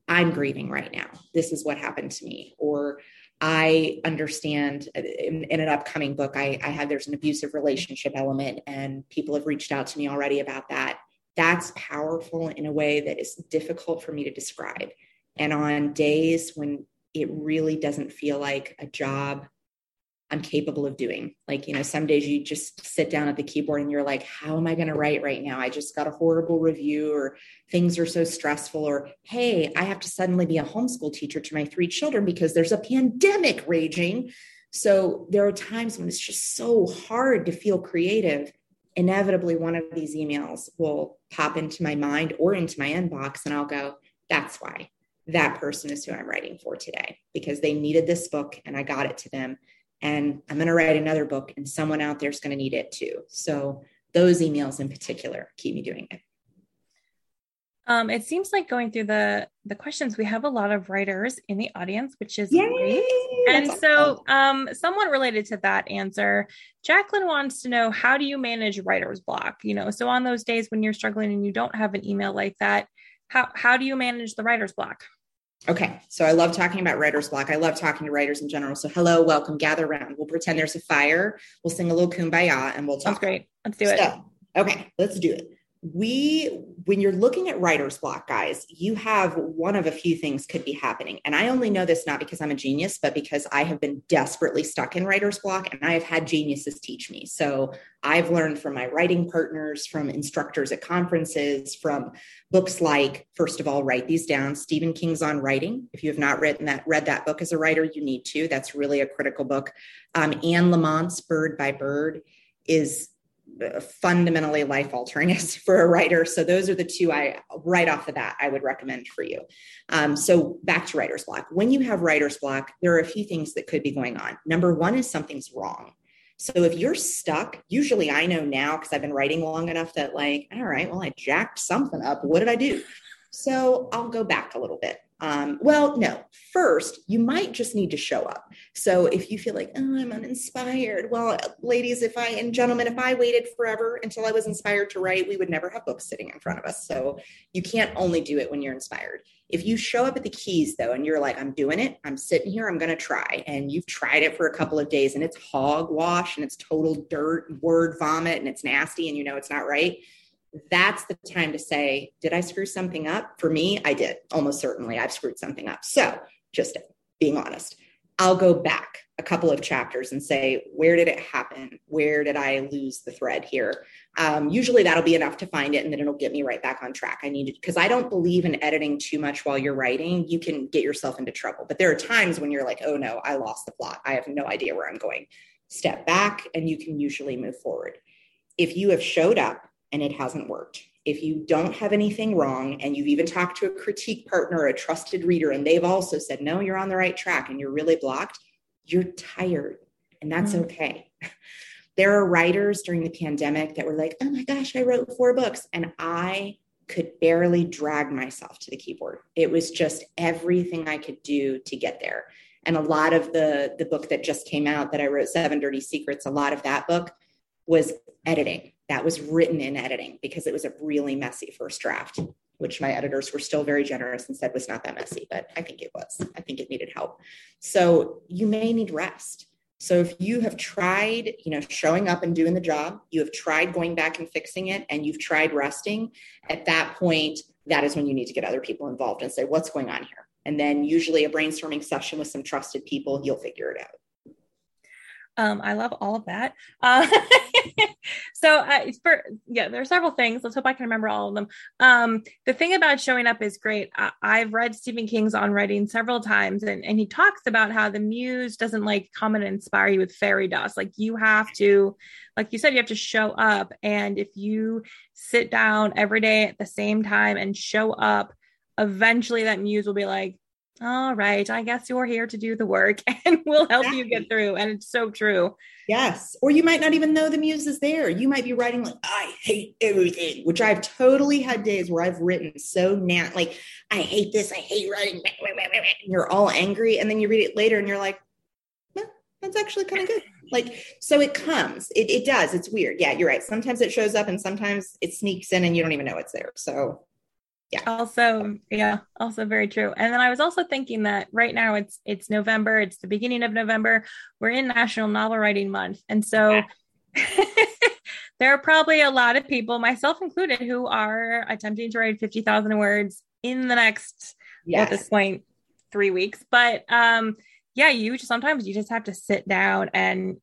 I'm grieving right now. This is what happened to me. Or I understand in, in, an upcoming book, I, I had there's an abusive relationship element, and people have reached out to me already about that that's powerful in a way that is difficult for me to describe. And on days when it really doesn't feel like a job I'm capable of doing. Like, you know, some days you just sit down at the keyboard and you're like, how am I going to write right now? I just got a horrible review, or things are so stressful, or hey, I have to suddenly be a homeschool teacher to my three children because there's a pandemic raging. So there are times when it's just so hard to feel creative inevitably one of these emails will pop into my mind or into my inbox and I'll go, that's why that person is who I'm writing for today because they needed this book and I got it to them. And I'm going to write another book and someone out there is going to need it too. So those emails in particular keep me doing it. Um, it seems like going through the the questions, we have a lot of writers in the audience, which is Yay! great. And That's so, awesome. um, somewhat related to that answer, Jacqueline wants to know how do you manage writer's block? You know, so on those days when you're struggling and you don't have an email like that, how how do you manage the writer's block? Okay, so I love talking about writer's block. I love talking to writers in general. So, hello, welcome, gather around. We'll pretend there's a fire. We'll sing a little kumbaya, and we'll talk. That's great. Let's do it. So, Okay, let's do it we when you're looking at writer's block guys you have one of a few things could be happening. And i only know this not because i'm a genius but because i have been desperately stuck in writer's block and i have had geniuses teach me. So i've learned from my writing partners from instructors at conferences from books like first of all write these down stephen king's on writing. If you have not written that read that book as a writer you need to. That's really a critical book. Um, anne lamott's bird by bird is fundamentally life altering is for a writer. So those are the two I right off the bat I would recommend for you. Um, so back to writer's block. When you have writer's block, there are a few things that could be going on. Number one is something's wrong. So if you're stuck, usually I know now because I've been writing long enough that like, all right, well, I jacked something up. What did I do? So I'll go back a little bit. Um, well, no, first, you might just need to show up. So if you feel like, oh, I'm uninspired, well, ladies, if I and gentlemen, if I waited forever until I was inspired to write, we would never have books sitting in front of us. So you can't only do it when you're inspired. If you show up at the keys though, and you're like, I'm doing it, I'm sitting here, I'm going to try, and you've tried it for a couple of days and it's hogwash and it's total dirt, word vomit, and it's nasty, and you know it's not right that's the time to say, did I screw something up? For me, I did. Almost certainly, I've screwed something up. So, just being honest, I'll go back a couple of chapters and say, where did it happen? Where did I lose the thread here? Um, usually that'll be enough to find it and then it'll get me right back on track. I need to, because I don't believe in editing too much while you're writing. You can get yourself into trouble. But there are times when you're like, oh no, I lost the plot. I have no idea where I'm going. Step back and you can usually move forward. If you have showed up and it hasn't worked. If you don't have anything wrong and you've even talked to a critique partner or a trusted reader and they've also said, no, you're on the right track and you're really blocked, you're tired and that's mm-hmm. okay. There are writers during the pandemic that were like, oh my gosh, I wrote four books and I could barely drag myself to the keyboard. It was just everything I could do to get there. And a lot of the the book that just came out that I wrote Seven Dirty Secrets, a lot of that book was editing that was written in editing because it was a really messy first draft, which my editors were still very generous and said was not that messy, but I think it was. I think it needed help. So you may need rest. So if you have tried, you know, showing up and doing the job, you have tried going back and fixing it, and you've tried resting, at that point, that is when you need to get other people involved and say, what's going on here? And then usually a brainstorming session with some trusted people, you'll figure it out. Um, I love all of that. Uh, so, uh, for yeah, there are several things. Let's hope I can remember all of them. Um, the thing about showing up is great. I, have read Stephen King's On Writing several times, and and he talks about how the muse doesn't like come and inspire you with fairy dust. Like you have to, like you said, you have to show up, and if you sit down every day at the same time and show up, eventually that muse will be like, all right, I guess you're here to do the work and we'll help exactly. you get through. And it's so true. Yes. Or you might not even know the muse is there. You might be writing like, I hate everything, which I've totally had days where I've written so nat like, I hate this, I hate writing. And you're all angry. And then you read it later and you're like, yeah, that's actually kind of good. Like, so it comes, it, it does. It's weird. Yeah, you're right. Sometimes it shows up and sometimes it sneaks in and you don't even know it's there. So yeah also yeah also very true and then i was also thinking that right now it's it's november it's the beginning of november we're in national novel writing month and so yeah. there are probably a lot of people myself included who are attempting to write 50000 words in the next yes. at this point three weeks but um yeah you just sometimes you just have to sit down and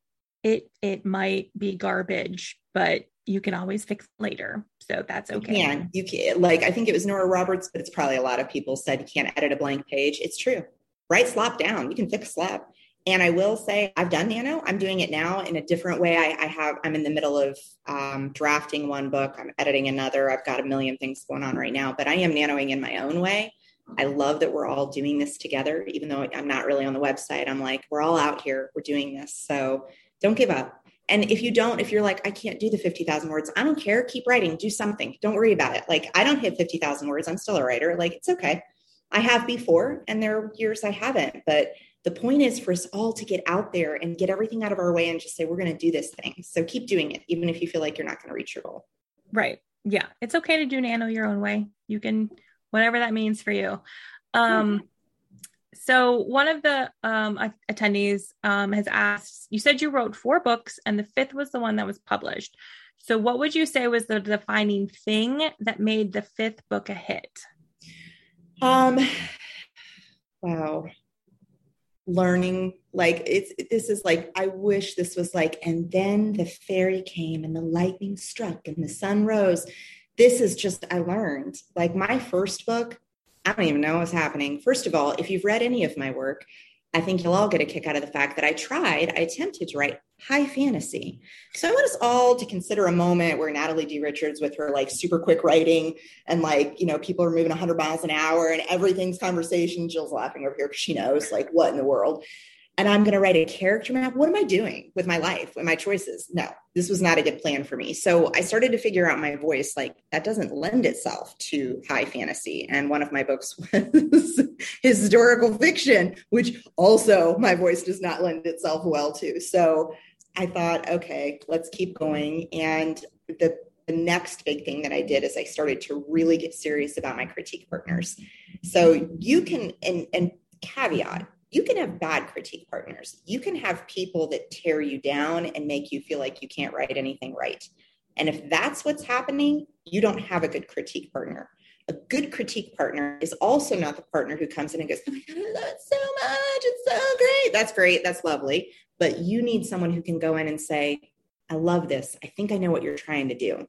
it it might be garbage but you can always fix later. So that's okay. You can. You can like I think it was Nora Roberts, but it's probably a lot of people said you can't edit a blank page. It's true. Write slop down. You can fix slop. And I will say I've done nano. I'm doing it now in a different way. I, I have I'm in the middle of um, drafting one book. I'm editing another. I've got a million things going on right now, but I am nanoing in my own way. I love that we're all doing this together, even though I'm not really on the website. I'm like, we're all out here. We're doing this. So don't give up and if you don't, if you're like, I can't do the 50,000 words, I don't care. Keep writing, do something. Don't worry about it. Like, I don't hit 50,000 words. I'm still a writer. Like, it's okay. I have before, and there are years I haven't. But the point is for us all to get out there and get everything out of our way and just say, we're going to do this thing. So keep doing it, even if you feel like you're not going to reach your goal. Right. Yeah. It's okay to do nano your own way. You can, whatever that means for you. Um, mm-hmm so one of the um, attendees um, has asked, you said you wrote four books and the fifth was the one that was published. So, what would you say was the defining thing that made the fifth book a hit? Um, wow. Learning, like it's this is like I wish this was like, and then the fairy came and the lightning struck and the sun rose. This is just I learned. Like my first book, I don't even know what's happening. First of all, if you've read any of my work, I think you'll all get a kick out of the fact that I tried, I attempted to write high fantasy. So I want us all to consider a moment where Natalie D. Richards, with her like super quick writing and like, you know, people are moving 100 miles an hour and everything's conversation. Jill's laughing over here because she knows like what in the world and I'm going to write a character map. What am I doing with my life, with my choices? No, this was not a good plan for me. So I started to figure out my voice. Like that doesn't lend itself to high fantasy. And one of my books was historical fiction, which also my voice does not lend itself well to. So I thought, okay, let's keep going. And the the next big thing that I did is I started to really get serious about my critique partners. So you can and and caveat you can have bad critique partners. You can have people that tear you down and make you feel like you can't write anything right. And if that's what's happening, you don't have a good critique partner. A good critique partner is also not the partner who comes in and goes, Oh my God, I love it so much. It's so great. That's great. That's lovely. But you need someone who can go in and say, I love this. I think I know what you're trying to do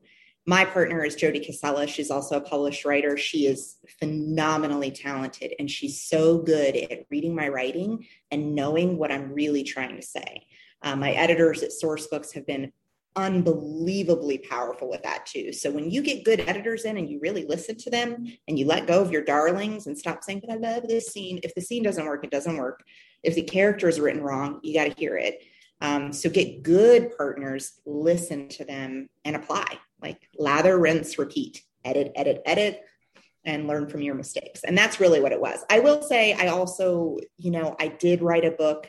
my partner is Jody Casella. She's also a published writer. She is phenomenally talented and she's so good at reading my writing and knowing what I'm really trying to say. Uh, my editors at Sourcebooks have been unbelievably powerful with that too. So when you get good editors in and you really listen to them and you let go of your darlings and stop saying, but I love this scene. If the scene doesn't work, it doesn't work. If the character is written wrong, you got to hear it. Um, so get good partners, listen to them, and apply. Like lather, rinse, repeat, edit, edit, edit, and learn from your mistakes. And that's really what it was. I will say, I also, you know, I did write a book.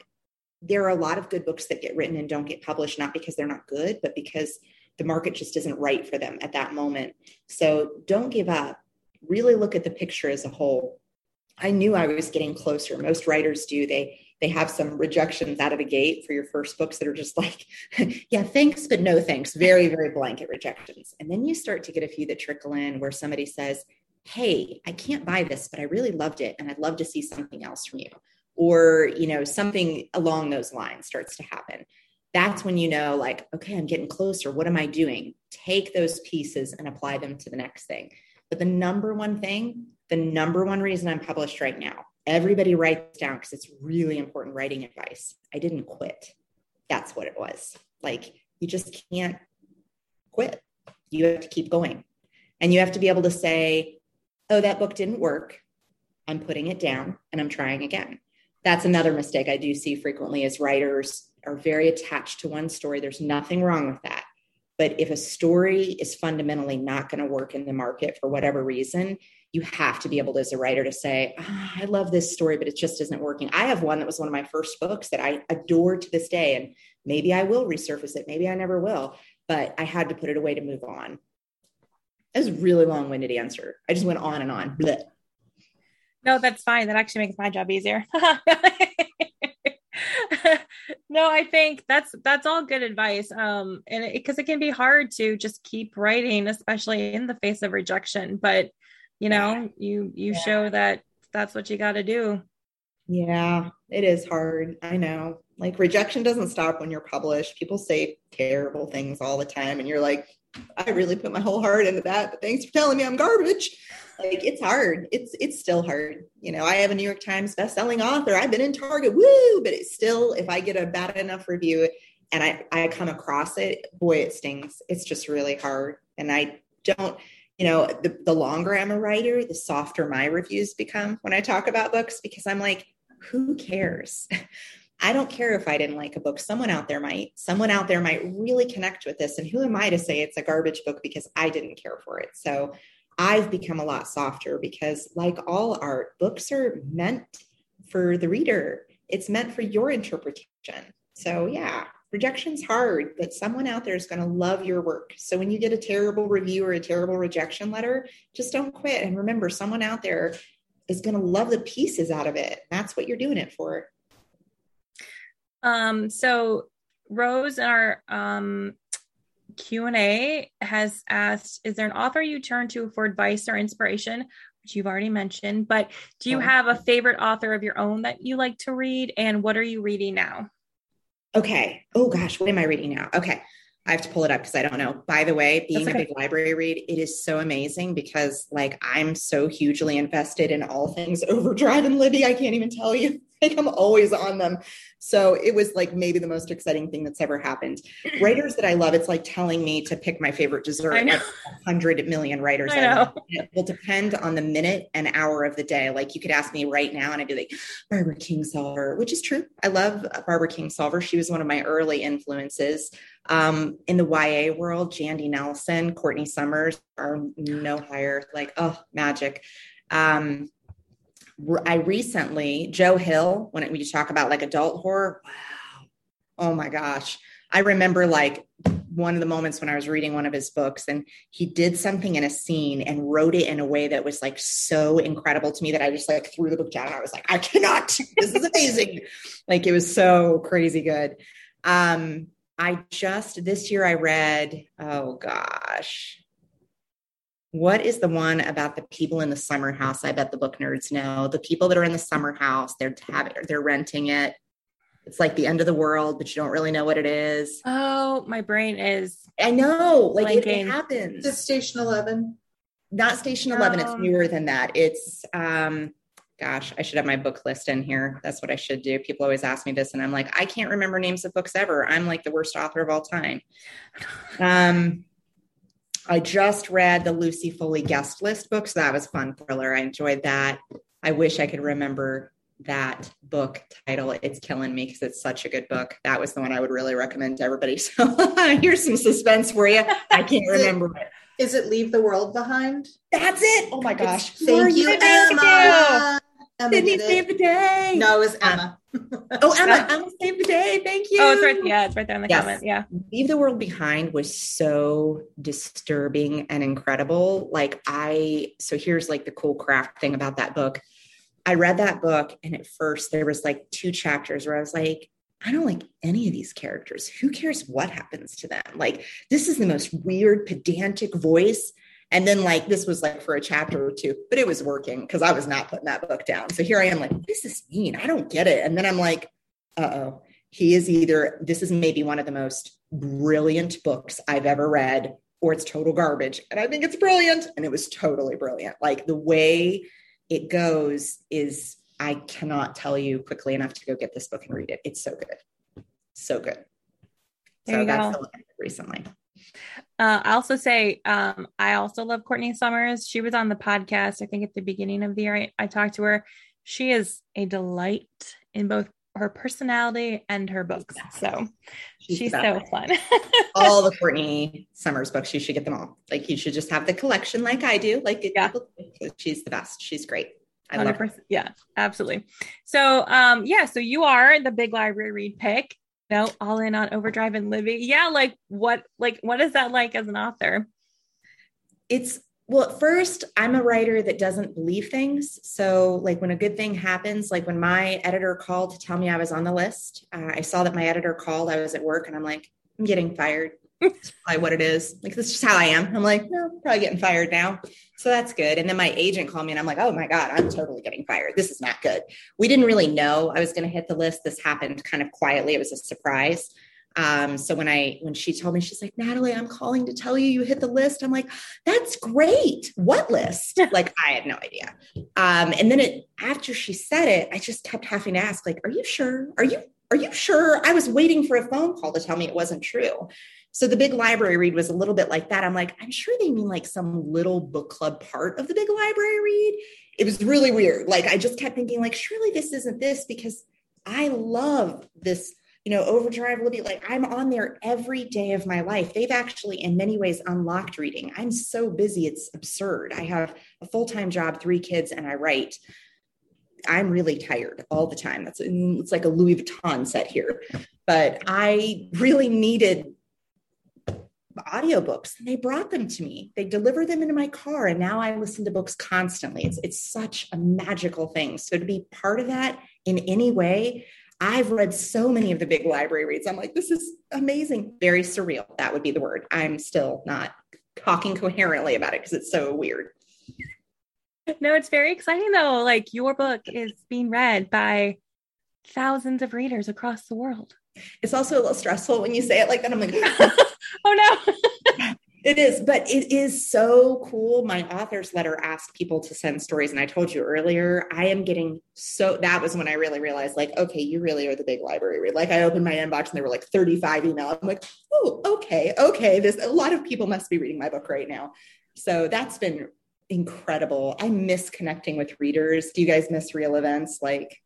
There are a lot of good books that get written and don't get published, not because they're not good, but because the market just isn't right for them at that moment. So don't give up. Really look at the picture as a whole. I knew I was getting closer. Most writers do. They they have some rejections out of the gate for your first books that are just like, yeah, thanks, but no thanks. Very, very blanket rejections. And then you start to get a few that trickle in where somebody says, hey, I can't buy this, but I really loved it. And I'd love to see something else from you. Or, you know, something along those lines starts to happen. That's when you know, like, okay, I'm getting closer. What am I doing? Take those pieces and apply them to the next thing. But the number one thing, the number one reason I'm published right now Everybody writes down because it's really important writing advice. I didn't quit. That's what it was. Like, you just can't quit. You have to keep going. And you have to be able to say, oh, that book didn't work. I'm putting it down and I'm trying again. That's another mistake I do see frequently as writers are very attached to one story. There's nothing wrong with that. But if a story is fundamentally not going to work in the market for whatever reason, you have to be able to, as a writer to say, oh, I love this story, but it just isn't working. I have one that was one of my first books that I adore to this day. And maybe I will resurface it. Maybe I never will, but I had to put it away to move on. That was a really long winded answer. I just went on and on. Blech. No, that's fine. That actually makes my job easier. no, I think that's that's all good advice. Um, and because it, it, can be hard to just keep writing, especially in the face of rejection. But you know you you yeah. show that that's what you got to do. Yeah it is hard i know. Like rejection doesn't stop when you're published. People say terrible things all the time and you're like i really put my whole heart into that but thanks for telling me i'm garbage. Like it's hard. It's it's still hard. You know i have a new york times best-selling author. I've been in target woo but it's still if i get a bad enough review and i i come across it boy it stings. It's just really hard and i don't you know, the, the longer I'm a writer, the softer my reviews become when I talk about books because I'm like, who cares? I don't care if I didn't like a book. Someone out there might. Someone out there might really connect with this. And who am I to say it's a garbage book because I didn't care for it? So I've become a lot softer because, like all art, books are meant for the reader, it's meant for your interpretation. So, yeah, rejection's hard, but someone out there is going to love your work. So when you get a terrible review or a terrible rejection letter, just don't quit. And remember, someone out there is going to love the pieces out of it. That's what you're doing it for. Um, so Rose, in our um, Q&A has asked, is there an author you turn to for advice or inspiration? Which you've already mentioned, but do you have a favorite author of your own that you like to read? And what are you reading now? Okay. Oh gosh, what am I reading now? Okay. I have to pull it up because I don't know. By the way, being okay. a big library read, it is so amazing because like I'm so hugely invested in all things Overdrive and Libby. I can't even tell you. Like I'm always on them. So it was like maybe the most exciting thing that's ever happened. Writers that I love, it's like telling me to pick my favorite dessert. I know. hundred million writers. I know. It will depend on the minute and hour of the day. Like you could ask me right now, and I'd be like Barbara Kingsolver, which is true. I love Barbara Kingsolver. She was one of my early influences. Um, in the YA world, Jandy Nelson, Courtney Summers are no higher. Like oh, magic. Um, I recently, Joe Hill, when we talk about like adult horror, wow. Oh my gosh. I remember like one of the moments when I was reading one of his books and he did something in a scene and wrote it in a way that was like so incredible to me that I just like threw the book down. I was like, I cannot, this is amazing. like it was so crazy good. Um, I just this year I read, oh gosh, what is the one about the people in the summer house? I bet the book nerds know. The people that are in the summer house, they're having, they're renting it. It's like the end of the world, but you don't really know what it is. Oh, my brain is. I know, like it, it, happens. It's Station Eleven. Not Station Eleven. Um, it's newer than that. It's um, gosh, I should have my book list in here. That's what I should do. People always ask me this, and I'm like, I can't remember names of books ever. I'm like the worst author of all time. Um, I just read the Lucy Foley guest list book, so that was fun thriller. I enjoyed that. I wish I could remember that book title. It's killing me because it's such a good book. That was the one I would really recommend to everybody. So here's some suspense for you. I can't remember it. Is it Leave the World Behind? That's it. Oh my gosh. It's, thank you, Emma. Emma Sydney saved the day. No, it was ah. Emma. oh, Emma, Emma saved the day. Thank you. Oh, it's right. Yeah, it's right there in the yes. comment. Yeah. Leave the World Behind was so disturbing and incredible. Like, I, so here's like the cool craft thing about that book. I read that book, and at first there was like two chapters where I was like, I don't like any of these characters. Who cares what happens to them? Like, this is the most weird, pedantic voice and then like this was like for a chapter or two, but it was working because I was not putting that book down. So here I am like, what does this mean? I don't get it. And then I'm like, uh-oh, he is either this is maybe one of the most brilliant books I've ever read, or it's total garbage. And I think it's brilliant. And it was totally brilliant. Like the way it goes is I cannot tell you quickly enough to go get this book and read it. It's so good. So good. There so that's go. recently. Uh, I also say um, I also love Courtney Summers. She was on the podcast, I think, at the beginning of the year. I, I talked to her. She is a delight in both her personality and her books. So she's, she's so fun. all the Courtney Summers books, you should get them all. Like you should just have the collection like I do. Like yeah. she's the best. She's great. I 100%. love her. Yeah, absolutely. So um yeah, so you are the big library read pick no all in on overdrive and Libby yeah like what like what is that like as an author it's well at first i'm a writer that doesn't believe things so like when a good thing happens like when my editor called to tell me i was on the list uh, i saw that my editor called i was at work and i'm like i'm getting fired that's probably what it is. Like that's just how I am. I'm like, no, probably getting fired now. So that's good. And then my agent called me and I'm like, oh my God, I'm totally getting fired. This is not good. We didn't really know I was going to hit the list. This happened kind of quietly. It was a surprise. Um, so when I when she told me, she's like, Natalie, I'm calling to tell you you hit the list. I'm like, that's great. What list? like I had no idea. Um, and then it after she said it, I just kept having to ask, like, are you sure? Are you are you sure? I was waiting for a phone call to tell me it wasn't true. So the big library read was a little bit like that. I'm like, I'm sure they mean like some little book club part of the big library read. It was really weird. Like I just kept thinking, like, surely this isn't this because I love this, you know, Overdrive Libby. Like I'm on there every day of my life. They've actually, in many ways, unlocked reading. I'm so busy, it's absurd. I have a full-time job, three kids, and I write. I'm really tired all the time. That's it's like a Louis Vuitton set here. But I really needed audiobooks and they brought them to me they delivered them into my car and now i listen to books constantly it's it's such a magical thing so to be part of that in any way I've read so many of the big library reads. I'm like, this is amazing. Very surreal. That would be the word. I'm still not talking coherently about it because it's so weird. No, it's very exciting though. Like your book is being read by thousands of readers across the world. It's also a little stressful when you say it like that. I'm like, oh no. It is, but it is so cool. My author's letter asked people to send stories. And I told you earlier, I am getting so that was when I really realized, like, okay, you really are the big library. Reader. Like I opened my inbox and there were like 35 emails. I'm like, oh, okay, okay. This a lot of people must be reading my book right now. So that's been incredible. I miss connecting with readers. Do you guys miss real events? Like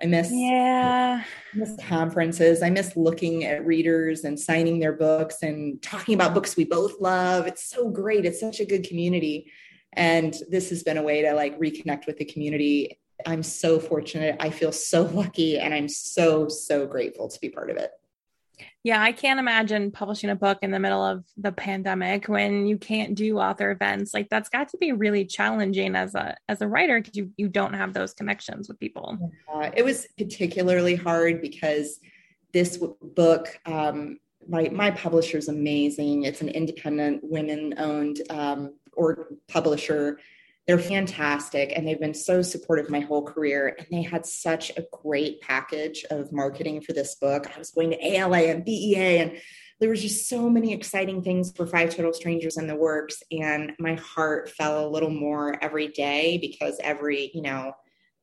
I miss yeah, I miss conferences. I miss looking at readers and signing their books and talking about books we both love. It's so great. It's such a good community. And this has been a way to like reconnect with the community. I'm so fortunate. I feel so lucky and I'm so so grateful to be part of it. Yeah, I can't imagine publishing a book in the middle of the pandemic when you can't do author events. Like that's got to be really challenging as a as a writer because you you don't have those connections with people. Uh, it was particularly hard because this book um, my my publisher is amazing. It's an independent women owned um, or publisher they're fantastic and they've been so supportive my whole career. And they had such a great package of marketing for this book. I was going to ALA and BEA and there was just so many exciting things for five total strangers in the works and my heart fell a little more every day because every you know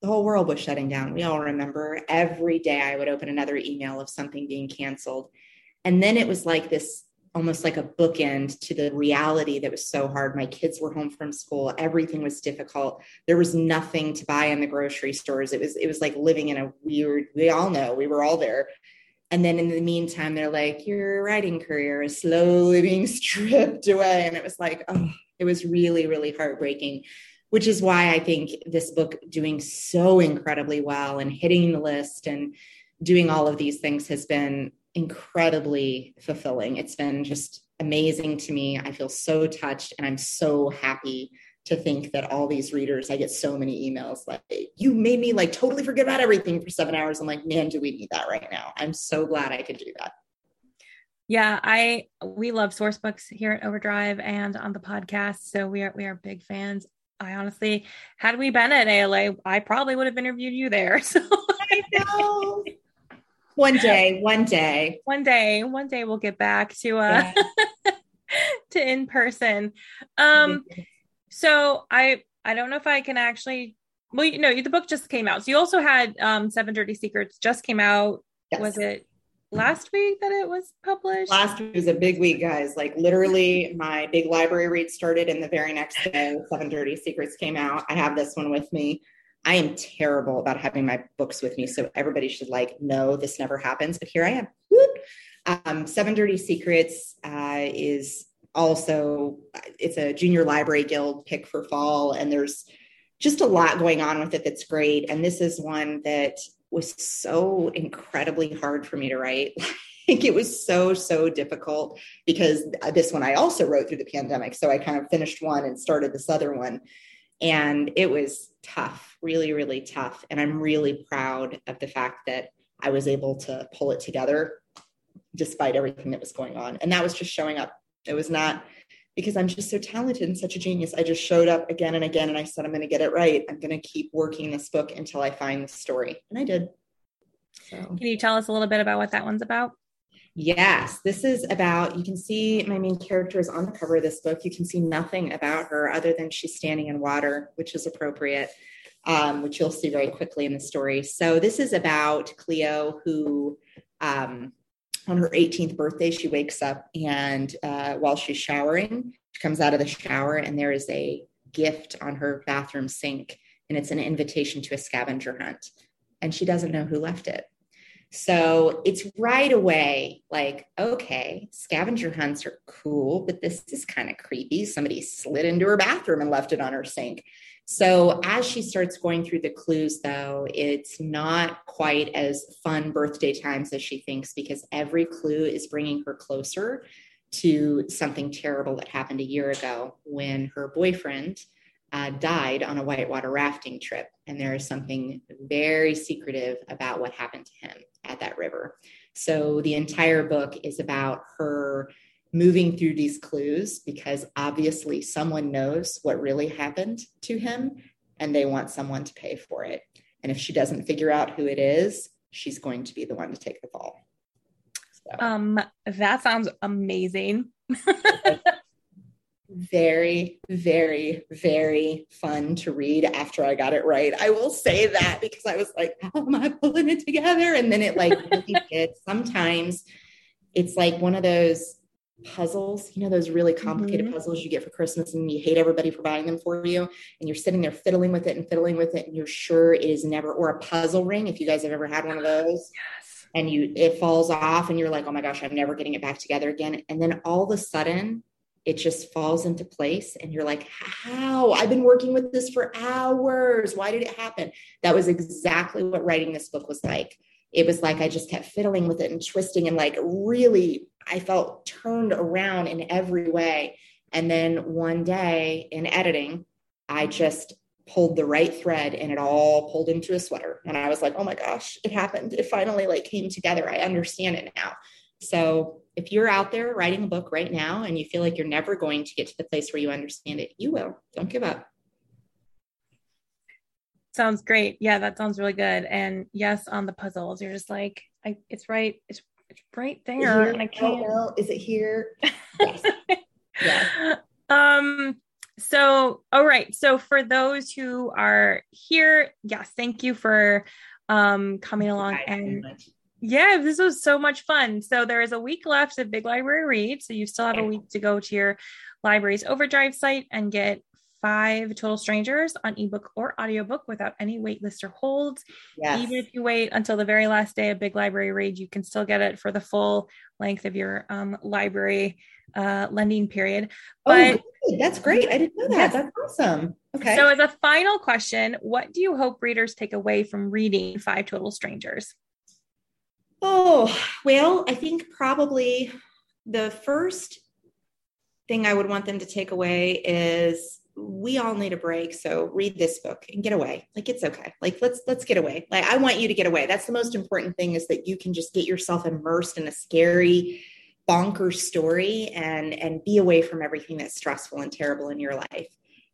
the whole world was shutting down we all remember every day i would open another email of something being canceled and then it was like this almost like a bookend to the reality that was so hard. My kids were home from school. Everything was difficult. There was nothing to buy in the grocery stores. It was, it was like living in a weird, we all know we were all there. And then in the meantime, they're like, your writing career is slowly being stripped away. And it was like, oh, it was really, really heartbreaking, which is why I think this book doing so incredibly well and hitting the list and doing all of these things has been incredibly fulfilling. It's been just amazing to me. I feel so touched and I'm so happy to think that all these readers, I get so many emails like, you made me like totally forget about everything for seven hours. I'm like, man, do we need that right now? I'm so glad I could do that. Yeah, I we love Sourcebooks here at Overdrive and on the podcast. So we are we are big fans. I honestly, had we been at ALA, I probably would have interviewed you there. So I know one day, one day, one day, one day we'll get back to uh yeah. to in person. Um, so I I don't know if I can actually. Well, you know, the book just came out. So you also had um Seven Dirty Secrets just came out. Yes. Was it last week that it was published? Last week was a big week, guys. Like literally, my big library read started, and the very next day, Seven Dirty Secrets came out. I have this one with me. I am terrible about having my books with me. So everybody should like know this never happens. But here I am. Um, Seven Dirty Secrets uh, is also it's a junior library guild pick for fall, and there's just a lot going on with it that's great. And this is one that was so incredibly hard for me to write. think it was so so difficult because this one I also wrote through the pandemic. So I kind of finished one and started this other one, and it was tough, really, really tough. And I'm really proud of the fact that I was able to pull it together despite everything that was going on. And that was just showing up. It was not because I'm just so talented and such a genius. I just showed up again and again and I said, I'm going to get it right. I'm going to keep working this book until I find the story. And I did. So. Can you tell us a little bit about what that one's about? Yes, this is about, you can see my main character is on the cover of this book. You can see nothing about her other than she's standing in water, which is appropriate, um, which you'll see very quickly in the story. So, this is about Cleo, who um, on her 18th birthday, she wakes up and uh, while she's showering, she comes out of the shower and there is a gift on her bathroom sink, and it's an invitation to a scavenger hunt. And she doesn't know who left it. So it's right away like, okay, scavenger hunts are cool, but this is kind of creepy. Somebody slid into her bathroom and left it on her sink. So as she starts going through the clues, though, it's not quite as fun birthday times as she thinks because every clue is bringing her closer to something terrible that happened a year ago when her boyfriend uh, died on a whitewater rafting trip. And there is something very secretive about what happened to him at that river. So the entire book is about her moving through these clues because obviously someone knows what really happened to him and they want someone to pay for it. And if she doesn't figure out who it is, she's going to be the one to take the fall. So. Um, that sounds amazing. very, very, very fun to read after I got it right. I will say that because I was like, how am I pulling it together? And then it like really did. Sometimes it's like one of those puzzles, you know, those really complicated mm-hmm. puzzles you get for Christmas and you hate everybody for buying them for you. And you're sitting there fiddling with it and fiddling with it. And you're sure it is never, or a puzzle ring, if you guys have ever had one of those. Yes. And you, it falls off and you're like, oh my gosh, I'm never getting it back together again. And then all of a sudden, it just falls into place and you're like how? I've been working with this for hours. Why did it happen? That was exactly what writing this book was like. It was like i just kept fiddling with it and twisting and like really i felt turned around in every way. And then one day in editing i just pulled the right thread and it all pulled into a sweater. And i was like oh my gosh it happened. It finally like came together. I understand it now. So if you're out there writing a book right now and you feel like you're never going to get to the place where you understand it, you will. Don't give up. Sounds great. Yeah, that sounds really good. And yes, on the puzzles, you're just like, I, it's right, it's, it's right there, and I can't. know. Is it here? Yes. yeah. Um. So, all right. So, for those who are here, yes, thank you for um coming along and yeah, this was so much fun. So there is a week left of Big Library Read. So you still have a week to go to your library's Overdrive site and get five Total Strangers on ebook or audiobook without any waitlist or holds. Yes. Even if you wait until the very last day of Big Library Read, you can still get it for the full length of your um, library uh, lending period. Oh, but oh, that's great. I didn't know that. Yes. That's awesome. Okay. So, as a final question, what do you hope readers take away from reading Five Total Strangers? Oh, well, I think probably the first thing I would want them to take away is we all need a break so read this book and get away. Like it's okay. Like let's let's get away. Like i want you to get away. That's the most important thing is that you can just get yourself immersed in a scary bonkers story and and be away from everything that's stressful and terrible in your life.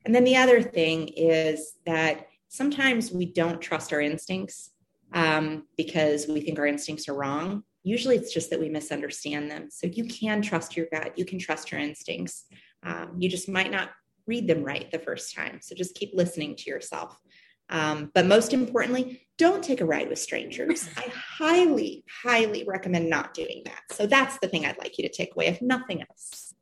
And then the other thing is that sometimes we don't trust our instincts um, because we think our instincts are wrong. Usually it's just that we misunderstand them. So you can trust your gut, you can trust your instincts. Um, you just might not read them right the first time. So just keep listening to yourself. Um, but most importantly, don't take a ride with strangers. I highly, highly recommend not doing that. So that's the thing I'd like you to take away, if nothing else.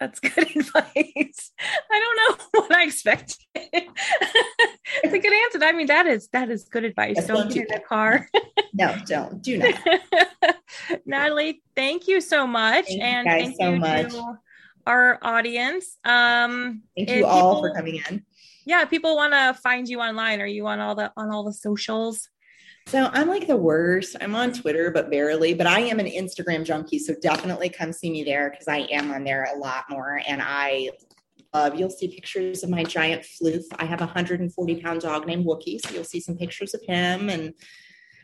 That's good advice. I don't know what I expected. it's a good answer. I mean, that is that is good advice. Yes, don't, in the car. no, don't. Do not. Natalie, thank you so much. Thank and you thank so you much. to our audience. Um thank you all people, for coming in. Yeah, people want to find you online. Are you on all the on all the socials? So I'm like the worst. I'm on Twitter, but barely. But I am an Instagram junkie, so definitely come see me there because I am on there a lot more. And I love. You'll see pictures of my giant floof. I have a 140 pound dog named Wookie, so you'll see some pictures of him. And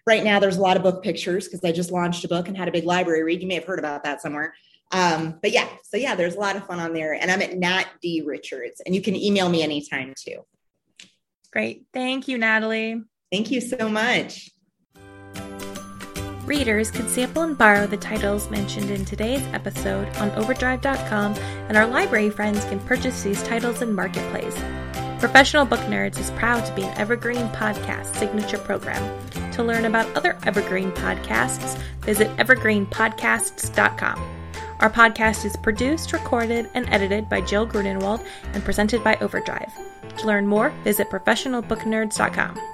right now, there's a lot of book pictures because I just launched a book and had a big library read. You may have heard about that somewhere. Um, but yeah, so yeah, there's a lot of fun on there. And I'm at Nat D Richards, and you can email me anytime too. Great. Thank you, Natalie. Thank you so much. Readers can sample and borrow the titles mentioned in today's episode on Overdrive.com, and our library friends can purchase these titles in Marketplace. Professional Book Nerds is proud to be an Evergreen Podcast signature program. To learn about other Evergreen podcasts, visit evergreenpodcasts.com. Our podcast is produced, recorded, and edited by Jill Grunenwald and presented by Overdrive. To learn more, visit professionalbooknerds.com.